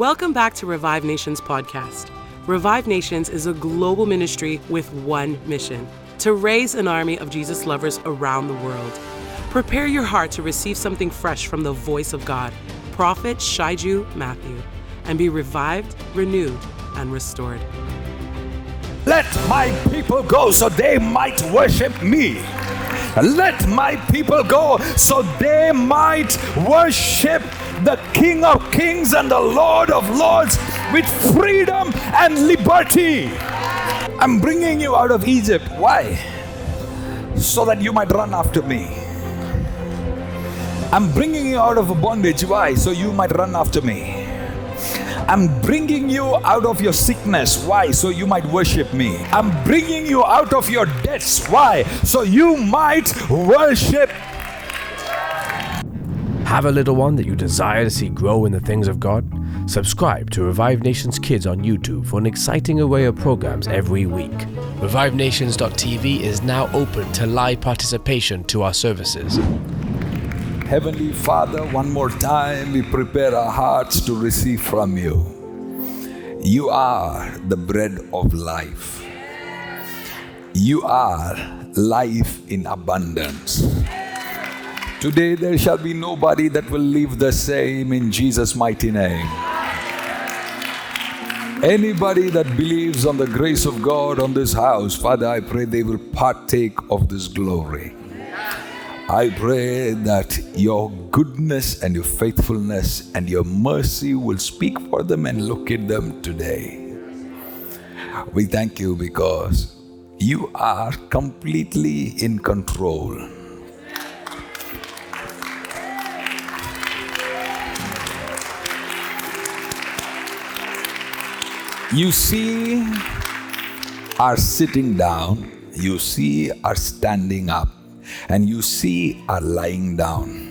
Welcome back to Revive Nations podcast. Revive Nations is a global ministry with one mission to raise an army of Jesus lovers around the world. Prepare your heart to receive something fresh from the voice of God, Prophet Shaiju Matthew, and be revived, renewed, and restored. Let my people go so they might worship me. Let my people go so they might worship the King of Kings and the Lord of Lords with freedom and liberty. I'm bringing you out of Egypt. Why? So that you might run after me. I'm bringing you out of bondage. Why? So you might run after me. I'm bringing you out of your sickness. Why? So you might worship me. I'm bringing you out of your debts. Why? So you might worship. Have a little one that you desire to see grow in the things of God? Subscribe to Revive Nations Kids on YouTube for an exciting array of programs every week. ReviveNations.tv is now open to live participation to our services. Heavenly Father, one more time we prepare our hearts to receive from you. You are the bread of life. You are life in abundance. Today there shall be nobody that will live the same in Jesus' mighty name. Anybody that believes on the grace of God on this house, Father, I pray they will partake of this glory. I pray that your goodness and your faithfulness and your mercy will speak for them and locate them today. We thank you because you are completely in control. You see are sitting down, you see are standing up and you see are lying down.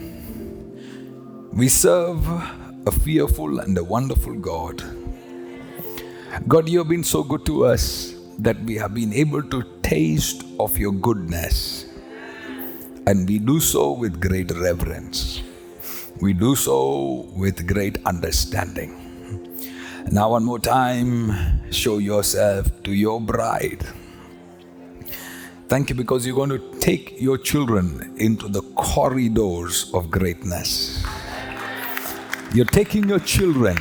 We serve a fearful and a wonderful God. God, you have been so good to us that we have been able to taste of your goodness. And we do so with great reverence. We do so with great understanding. Now, one more time, show yourself to your bride Thank you because you're going to take your children into the corridors of greatness. You're taking your children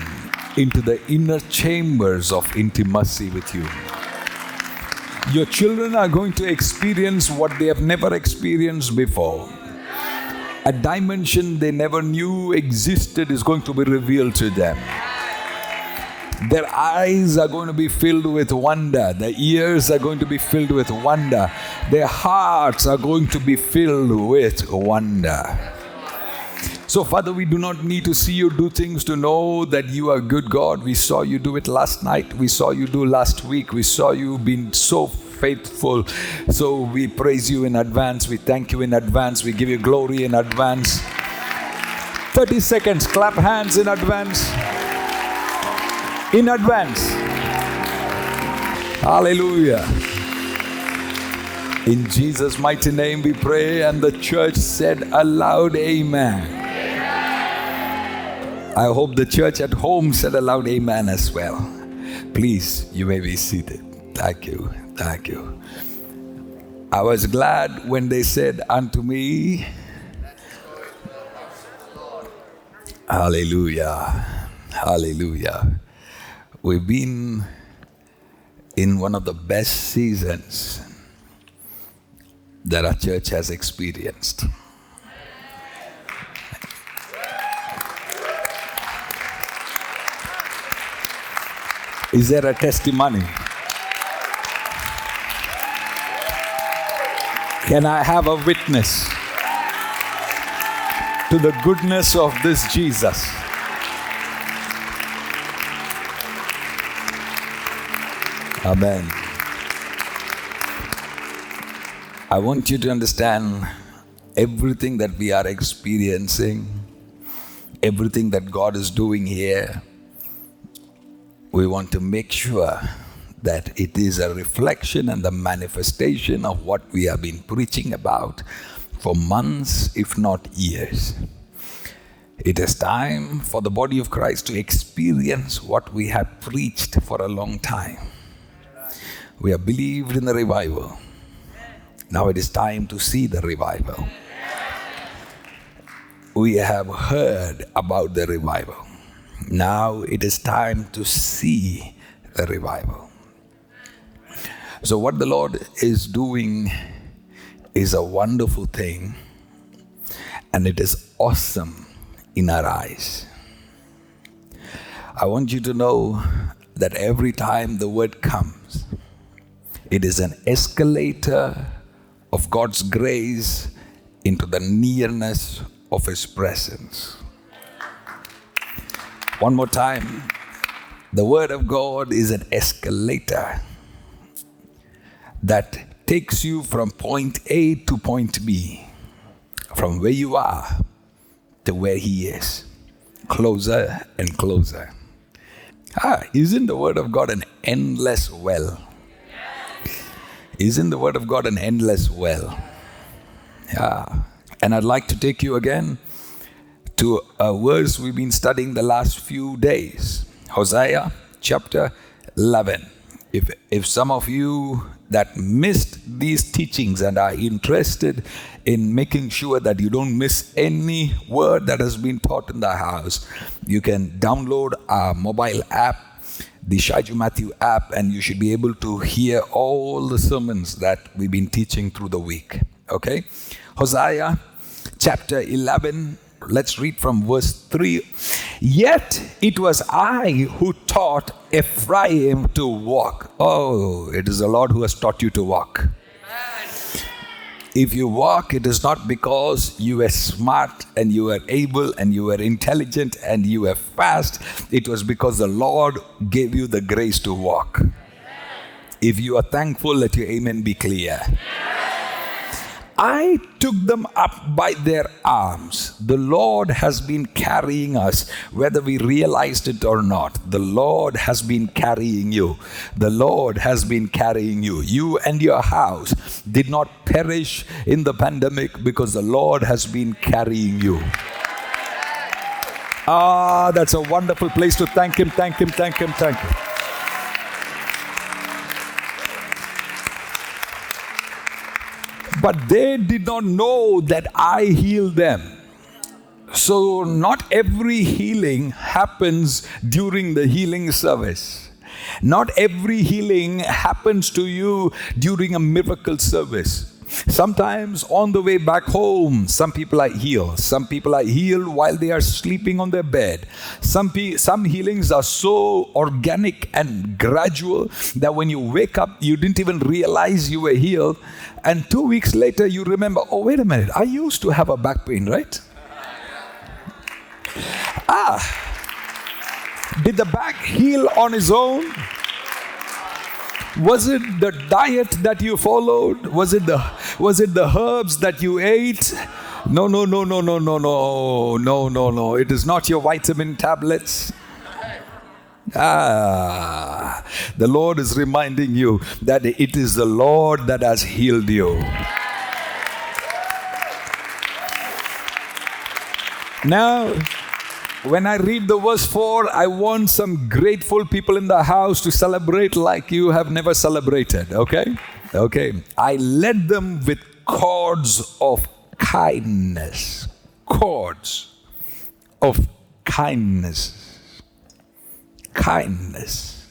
into the inner chambers of intimacy with you. Your children are going to experience what they have never experienced before. A dimension they never knew existed is going to be revealed to them. Their eyes are going to be filled with wonder. Their ears are going to be filled with wonder. Their hearts are going to be filled with wonder. So, Father, we do not need to see you do things to know that you are good God. We saw you do it last night. We saw you do last week. We saw you being so faithful. So we praise you in advance. We thank you in advance. We give you glory in advance. 30 seconds. Clap hands in advance in advance. Hallelujah. In Jesus' mighty name we pray, and the church said aloud, Amen. I hope the church at home said aloud, Amen as well. Please, you may be seated. Thank you. Thank you. I was glad when they said unto me, Hallelujah. Hallelujah. We've been in one of the best seasons that our church has experienced. Is there a testimony? Can I have a witness to the goodness of this Jesus? Amen. I want you to understand everything that we are experiencing, everything that God is doing here. We want to make sure that it is a reflection and the manifestation of what we have been preaching about for months, if not years. It is time for the body of Christ to experience what we have preached for a long time. We have believed in the revival. Now it is time to see the revival. We have heard about the revival. Now it is time to see the revival. So, what the Lord is doing is a wonderful thing and it is awesome in our eyes. I want you to know that every time the word comes, it is an escalator of God's grace into the nearness of His presence. One more time. The Word of God is an escalator that takes you from point A to point B, from where you are to where He is, closer and closer. Ah, isn't the Word of God an endless well? Isn't the Word of God an endless well? Yeah. And I'd like to take you again to a verse we've been studying the last few days Hosea chapter 11. If, if some of you that missed these teachings and are interested in making sure that you don't miss any word that has been taught in the house, you can download our mobile app the Shaiju Matthew app, and you should be able to hear all the sermons that we've been teaching through the week. Okay? Hosea chapter 11. Let's read from verse 3. Yet it was I who taught Ephraim to walk. Oh, it is the Lord who has taught you to walk. If you walk, it is not because you were smart and you were able and you were intelligent and you were fast. It was because the Lord gave you the grace to walk. If you are thankful, let your amen be clear. I took them up by their arms. The Lord has been carrying us, whether we realized it or not. The Lord has been carrying you. The Lord has been carrying you. You and your house did not perish in the pandemic because the Lord has been carrying you. Ah, that's a wonderful place to thank Him, thank Him, thank Him, thank Him. But they did not know that I healed them. So, not every healing happens during the healing service. Not every healing happens to you during a miracle service. Sometimes on the way back home, some people are healed. Some people are healed while they are sleeping on their bed. Some, pe- some healings are so organic and gradual that when you wake up, you didn't even realize you were healed. And two weeks later, you remember, oh, wait a minute, I used to have a back pain, right? Ah, did the back heal on its own? Was it the diet that you followed? Was it the was it the herbs that you ate? No, no, no, no, no, no, no, no, no, no. It is not your vitamin tablets. Ah, the Lord is reminding you that it is the Lord that has healed you. Now, when I read the verse 4, I want some grateful people in the house to celebrate like you have never celebrated, okay? Okay. I led them with cords of kindness. Cords of kindness. Kindness.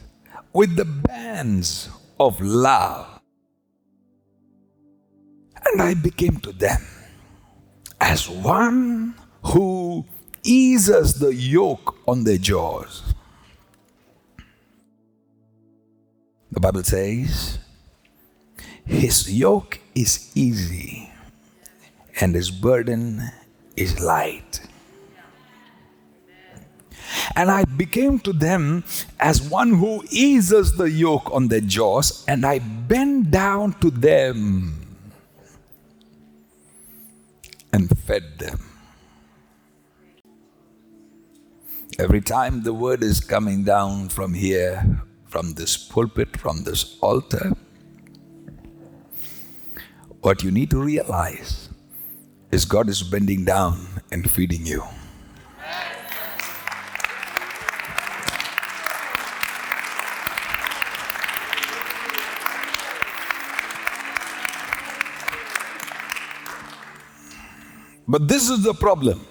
With the bands of love. And I became to them as one who eases the yoke on their jaws. The Bible says, His yoke is easy and His burden is light. And I became to them as one who eases the yoke on their jaws, and I bent down to them and fed them. Every time the word is coming down from here, from this pulpit, from this altar, what you need to realize is God is bending down and feeding you. But this is the problem.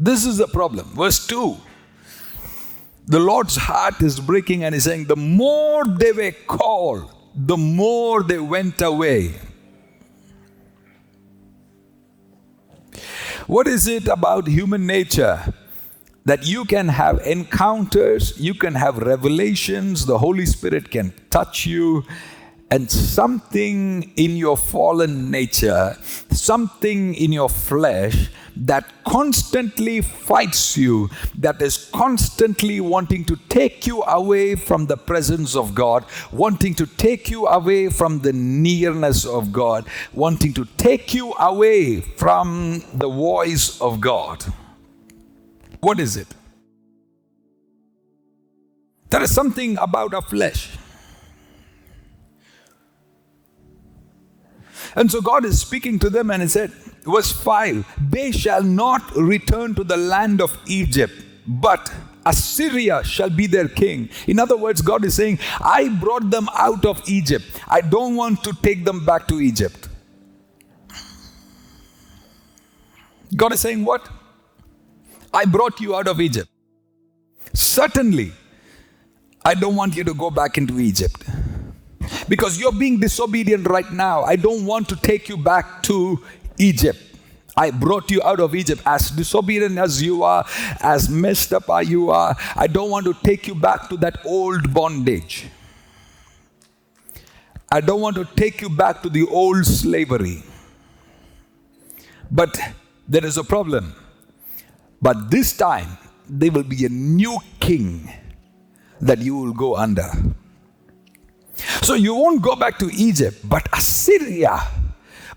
This is the problem. Verse 2 The Lord's heart is breaking, and He's saying, The more they were called, the more they went away. What is it about human nature? That you can have encounters, you can have revelations, the Holy Spirit can touch you, and something in your fallen nature, something in your flesh that constantly fights you, that is constantly wanting to take you away from the presence of God, wanting to take you away from the nearness of God, wanting to take you away from the voice of God. What is it? There is something about our flesh And so God is speaking to them and He said, verse 5 They shall not return to the land of Egypt, but Assyria shall be their king. In other words, God is saying, I brought them out of Egypt. I don't want to take them back to Egypt. God is saying, What? I brought you out of Egypt. Certainly, I don't want you to go back into Egypt because you're being disobedient right now. I don't want to take you back to Egypt. I brought you out of Egypt as disobedient as you are, as messed up as you are. I don't want to take you back to that old bondage. I don't want to take you back to the old slavery. But there is a problem. But this time, there will be a new king that you will go under. So you won't go back to Egypt, but Assyria.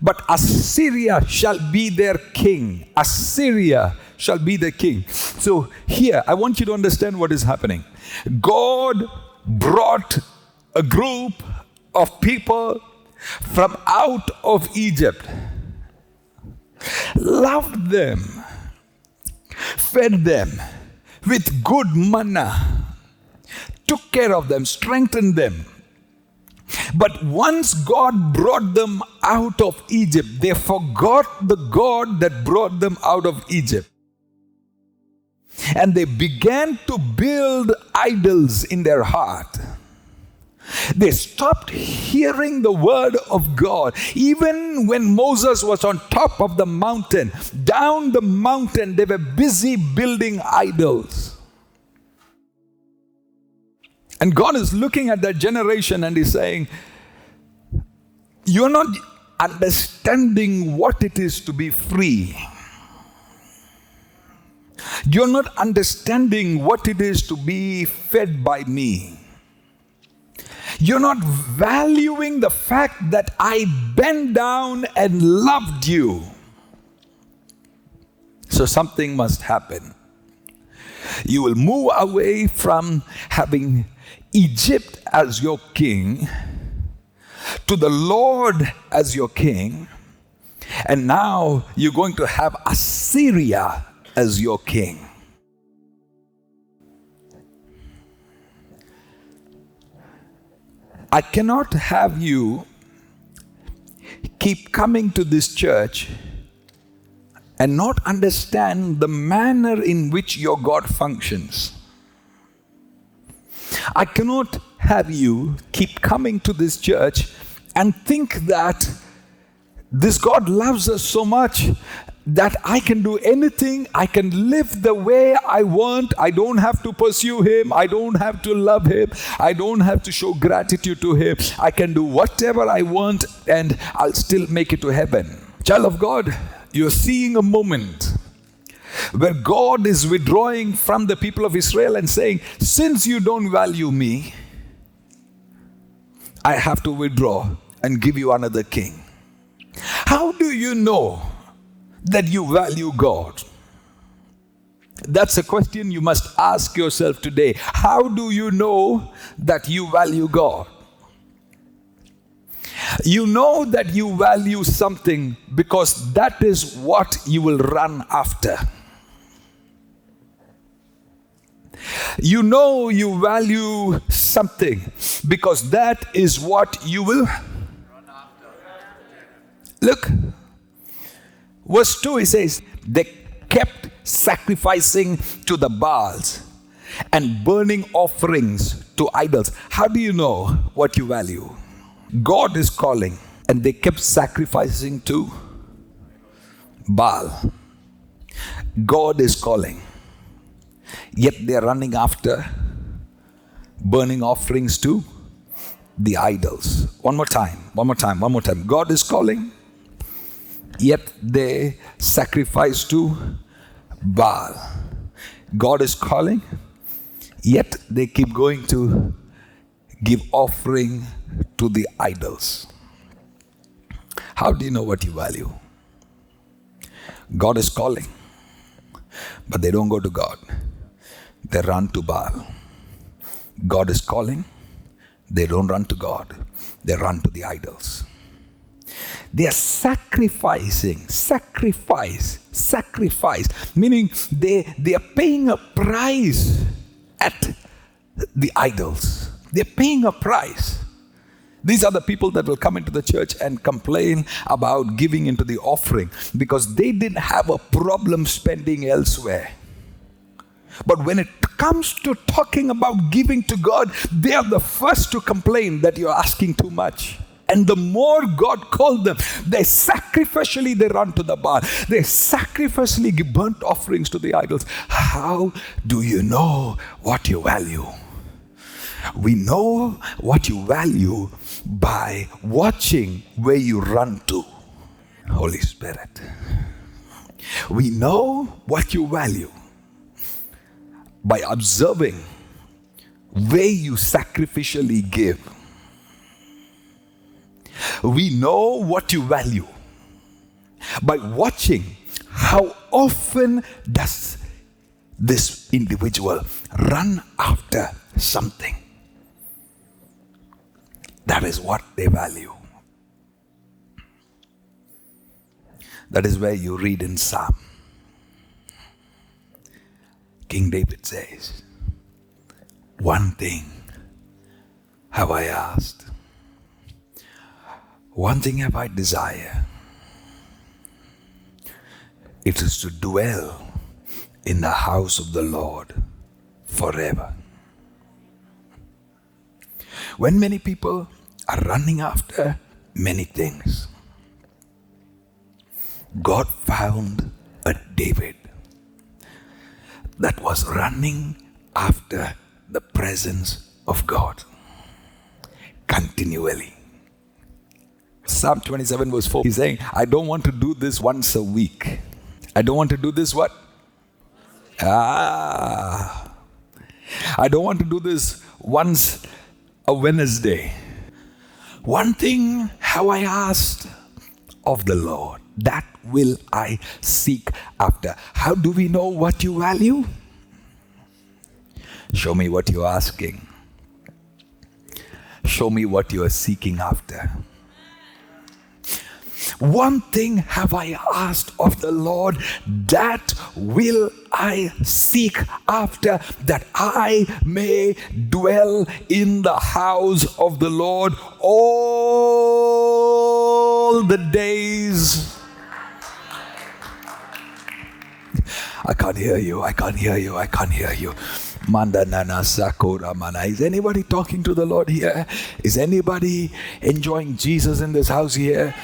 But Assyria shall be their king. Assyria shall be their king. So here, I want you to understand what is happening. God brought a group of people from out of Egypt, loved them, fed them with good manna, took care of them, strengthened them but once God brought them out of Egypt, they forgot the God that brought them out of Egypt. And they began to build idols in their heart. They stopped hearing the word of God. Even when Moses was on top of the mountain, down the mountain, they were busy building idols. And God is looking at that generation and He's saying, You're not understanding what it is to be free. You're not understanding what it is to be fed by me. You're not valuing the fact that I bent down and loved you. So something must happen. You will move away from having Egypt as your king, to the Lord as your king, and now you're going to have Assyria as your king. I cannot have you keep coming to this church and not understand the manner in which your God functions. I cannot have you keep coming to this church and think that this God loves us so much that I can do anything, I can live the way I want. I don't have to pursue Him, I don't have to love Him, I don't have to show gratitude to Him. I can do whatever I want and I'll still make it to heaven. Child of God, you're seeing a moment where God is withdrawing from the people of Israel and saying, Since you don't value me, I have to withdraw and give you another king. How do you know that you value God? That's a question you must ask yourself today. How do you know that you value God? You know that you value something because that is what you will run after. You know you value something because that is what you will. Look, Verse 2, he says, They kept sacrificing to the Baals and burning offerings to idols. How do you know what you value? God is calling, and they kept sacrificing to Baal. God is calling, yet they're running after burning offerings to the idols. One more time, one more time, one more time. God is calling, yet they sacrifice to Baal. God is calling, yet they keep going to give offering to the idols. How do you know what you value? God is calling, but they don't go to God. They run to Baal. God is calling, they don't run to God, they run to the idols. They are sacrificing, sacrifice, sacrifice, meaning they, they are paying a price at the idols. They're paying a price. These are the people that will come into the church and complain about giving into the offering because they didn't have a problem spending elsewhere. But when it comes to talking about giving to God, they are the first to complain that you're asking too much. And the more God called them, they sacrificially they run to the Baal. They sacrificially give burnt offerings to the idols. How do you know what you value? We know what you value by watching where you run to. Holy Spirit. We know what you value by observing where you sacrificially give. We know what you value by watching how often does this individual run after something. That is what they value. That is where you read in Psalm. King David says, One thing have I asked, one thing have I desired. It is to dwell in the house of the Lord forever. When many people are running after many things, God found a David that was running after the presence of God continually. Psalm 27, verse 4, he's saying, I don't want to do this once a week. I don't want to do this what? Ah. I don't want to do this once a Wednesday. One thing have I asked of the Lord, that will I seek after. How do we know what you value? Show me what you're asking. Show me what you are seeking after. One thing have I asked of the Lord, that will I seek after, that I may dwell in the house of the Lord all the days. I can't hear you, I can't hear you, I can't hear you. Manda nana sakura mana. Is anybody talking to the Lord here? Is anybody enjoying Jesus in this house here?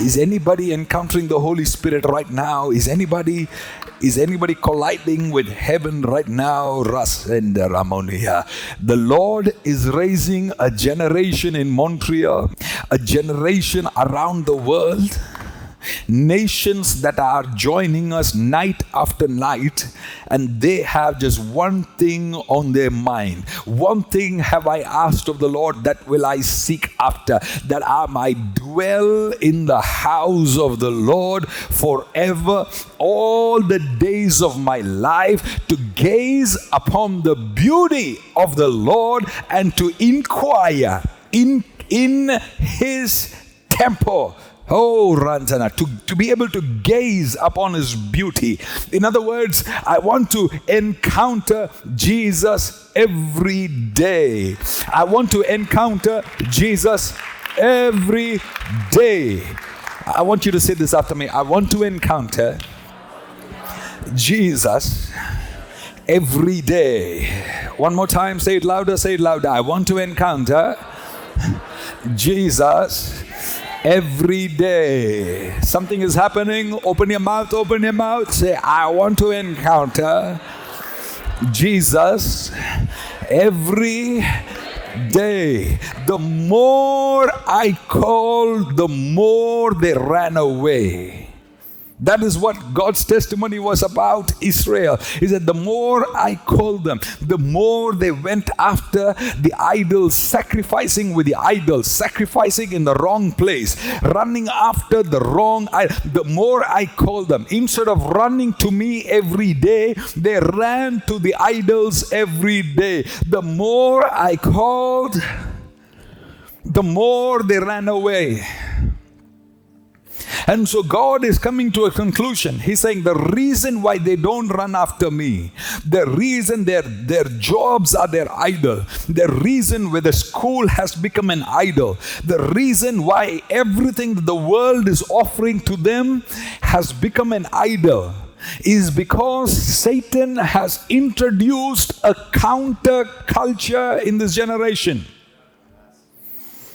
Is anybody encountering the Holy Spirit right now? Is anybody is anybody colliding with heaven right now? Ras Ramonia. The Lord is raising a generation in Montreal, a generation around the world nations that are joining us night after night, and they have just one thing on their mind. One thing have I asked of the Lord that will I seek after, that I might dwell in the house of the Lord forever, all the days of my life, to gaze upon the beauty of the Lord and to inquire in, in his temple Oh, Ranzana, to, to be able to gaze upon his beauty. In other words, I want to encounter Jesus every day. I want to encounter Jesus every day. I want you to say this after me. I want to encounter Jesus every day. One more time, say it louder, say it louder. I want to encounter Jesus every day. Something is happening. Open your mouth, open your mouth. Say, I want to encounter Jesus every day. The more I called, the more they ran away. That is what God's testimony was about Israel. He said, The more I called them, the more they went after the idols, sacrificing with the idols, sacrificing in the wrong place, running after the wrong. the more I called them, instead of running to me every day, they ran to the idols every day. The more I called, the more they ran away. And so God is coming to a conclusion. He's saying the reason why they don't run after me, the reason their, their jobs are their idol, the reason where the school has become an idol, the reason why everything that the world is offering to them has become an idol is because Satan has introduced a counter culture in this generation.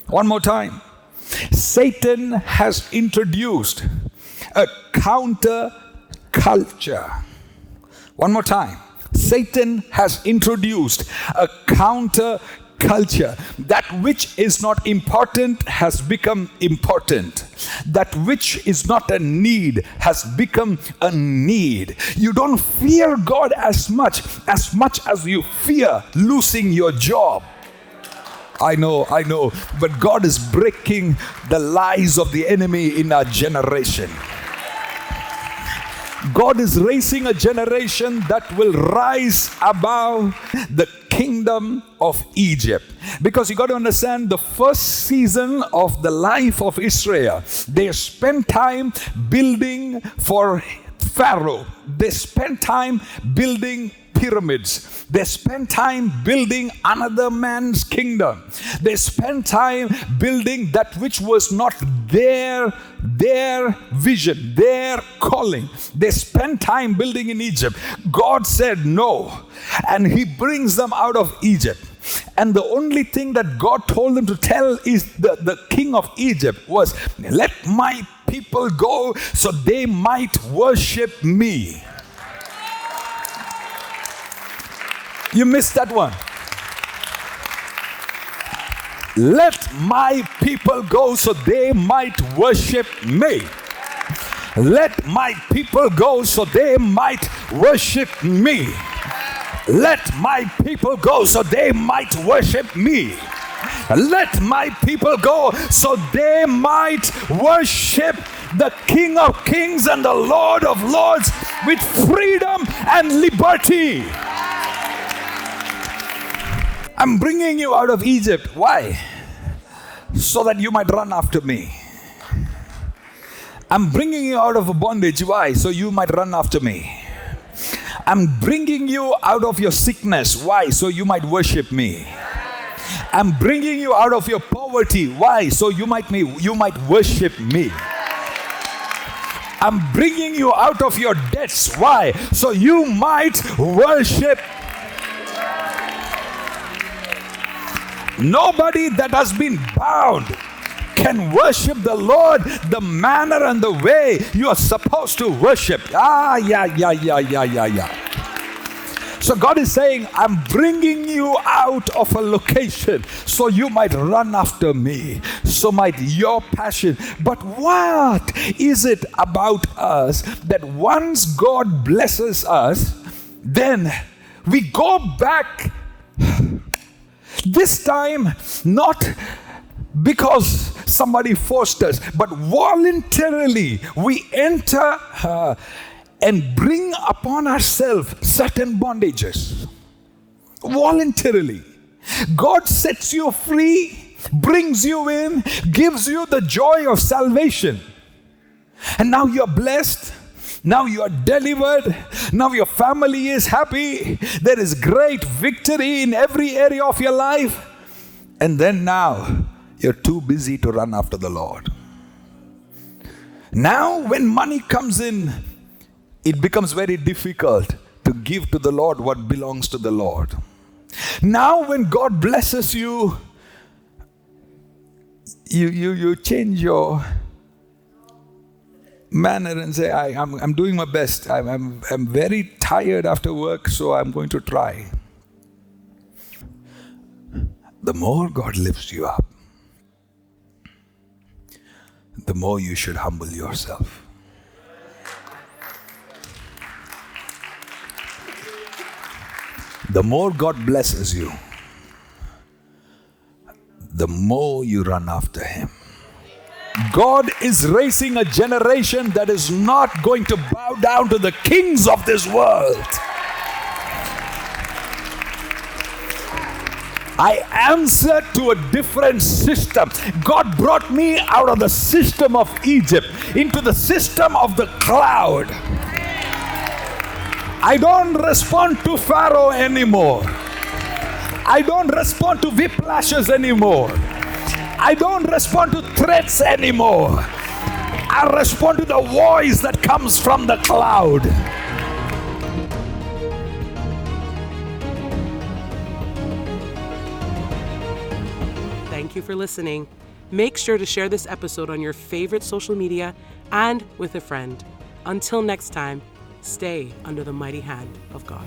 One more time. Satan has introduced a counter culture. One more time. Satan has introduced a counter culture. That which is not important has become important. That which is not a need has become a need. You don't fear God as much as much as you fear losing your job. I know, I know. But God is breaking the lies of the enemy in our generation. God is raising a generation that will rise above the kingdom of Egypt. Because you got to understand the first season of the life of Israel, they spent time building for Pharaoh, they spent time building pyramids. They spent time building another man's kingdom. They spent time building that which was not their, their vision, their calling. They spent time building in Egypt. God said no. And He brings them out of Egypt. And the only thing that God told them to tell is the, the king of Egypt was, Let my people go so they might worship me. You missed that one. Let my people go so they might worship me. Let my people go so they might worship me. Let my people go so they might worship me. Let my people go so they might worship the King of Kings and the Lord of Lords with freedom and liberty. I'm bringing you out of Egypt. Why? So that you might run after me. I'm bringing you out of bondage. Why? So you might run after me. I'm bringing you out of your sickness. Why? So you might worship me. I'm bringing you out of your poverty. Why? So you might me, you might worship me. I'm bringing you out of your debts. Why? So you might worship Nobody that has been bound can worship the Lord the manner and the way you are supposed to worship. Ah, yeah, yeah, yeah, yeah, yeah, yeah. So God is saying, I'm bringing you out of a location so you might run after me, so might your passion. But what is it about us that once God blesses us, then we go back this time, not because somebody forced us, but voluntarily we enter uh, and bring upon ourselves certain bondages. Voluntarily. God sets you free, brings you in, gives you the joy of salvation. And now you're blessed now you are delivered. Now your family is happy. There is great victory in every area of your life. And then now you're too busy to run after the Lord. Now, when money comes in, it becomes very difficult to give to the Lord what belongs to the Lord. Now, when God blesses you, you, you, you change your manner and say, I, am I'm, I'm doing my best. I'm, I'm, I'm very tired after work, so I'm going to try. The more God lifts you up, the more you should humble yourself. The more God blesses you, the more you run after Him. God is raising a generation that is not going to bow down to the kings of this world. I answer to a different system. God brought me out of the system of Egypt into the system of the cloud. I don't respond to Pharaoh anymore. I don't respond to whiplashes anymore. I don't respond to threats anymore. I respond to the voice that comes from the cloud. Thank you for listening. Make sure to share this episode on your favorite social media and with a friend. Until next time, stay under the mighty hand of God.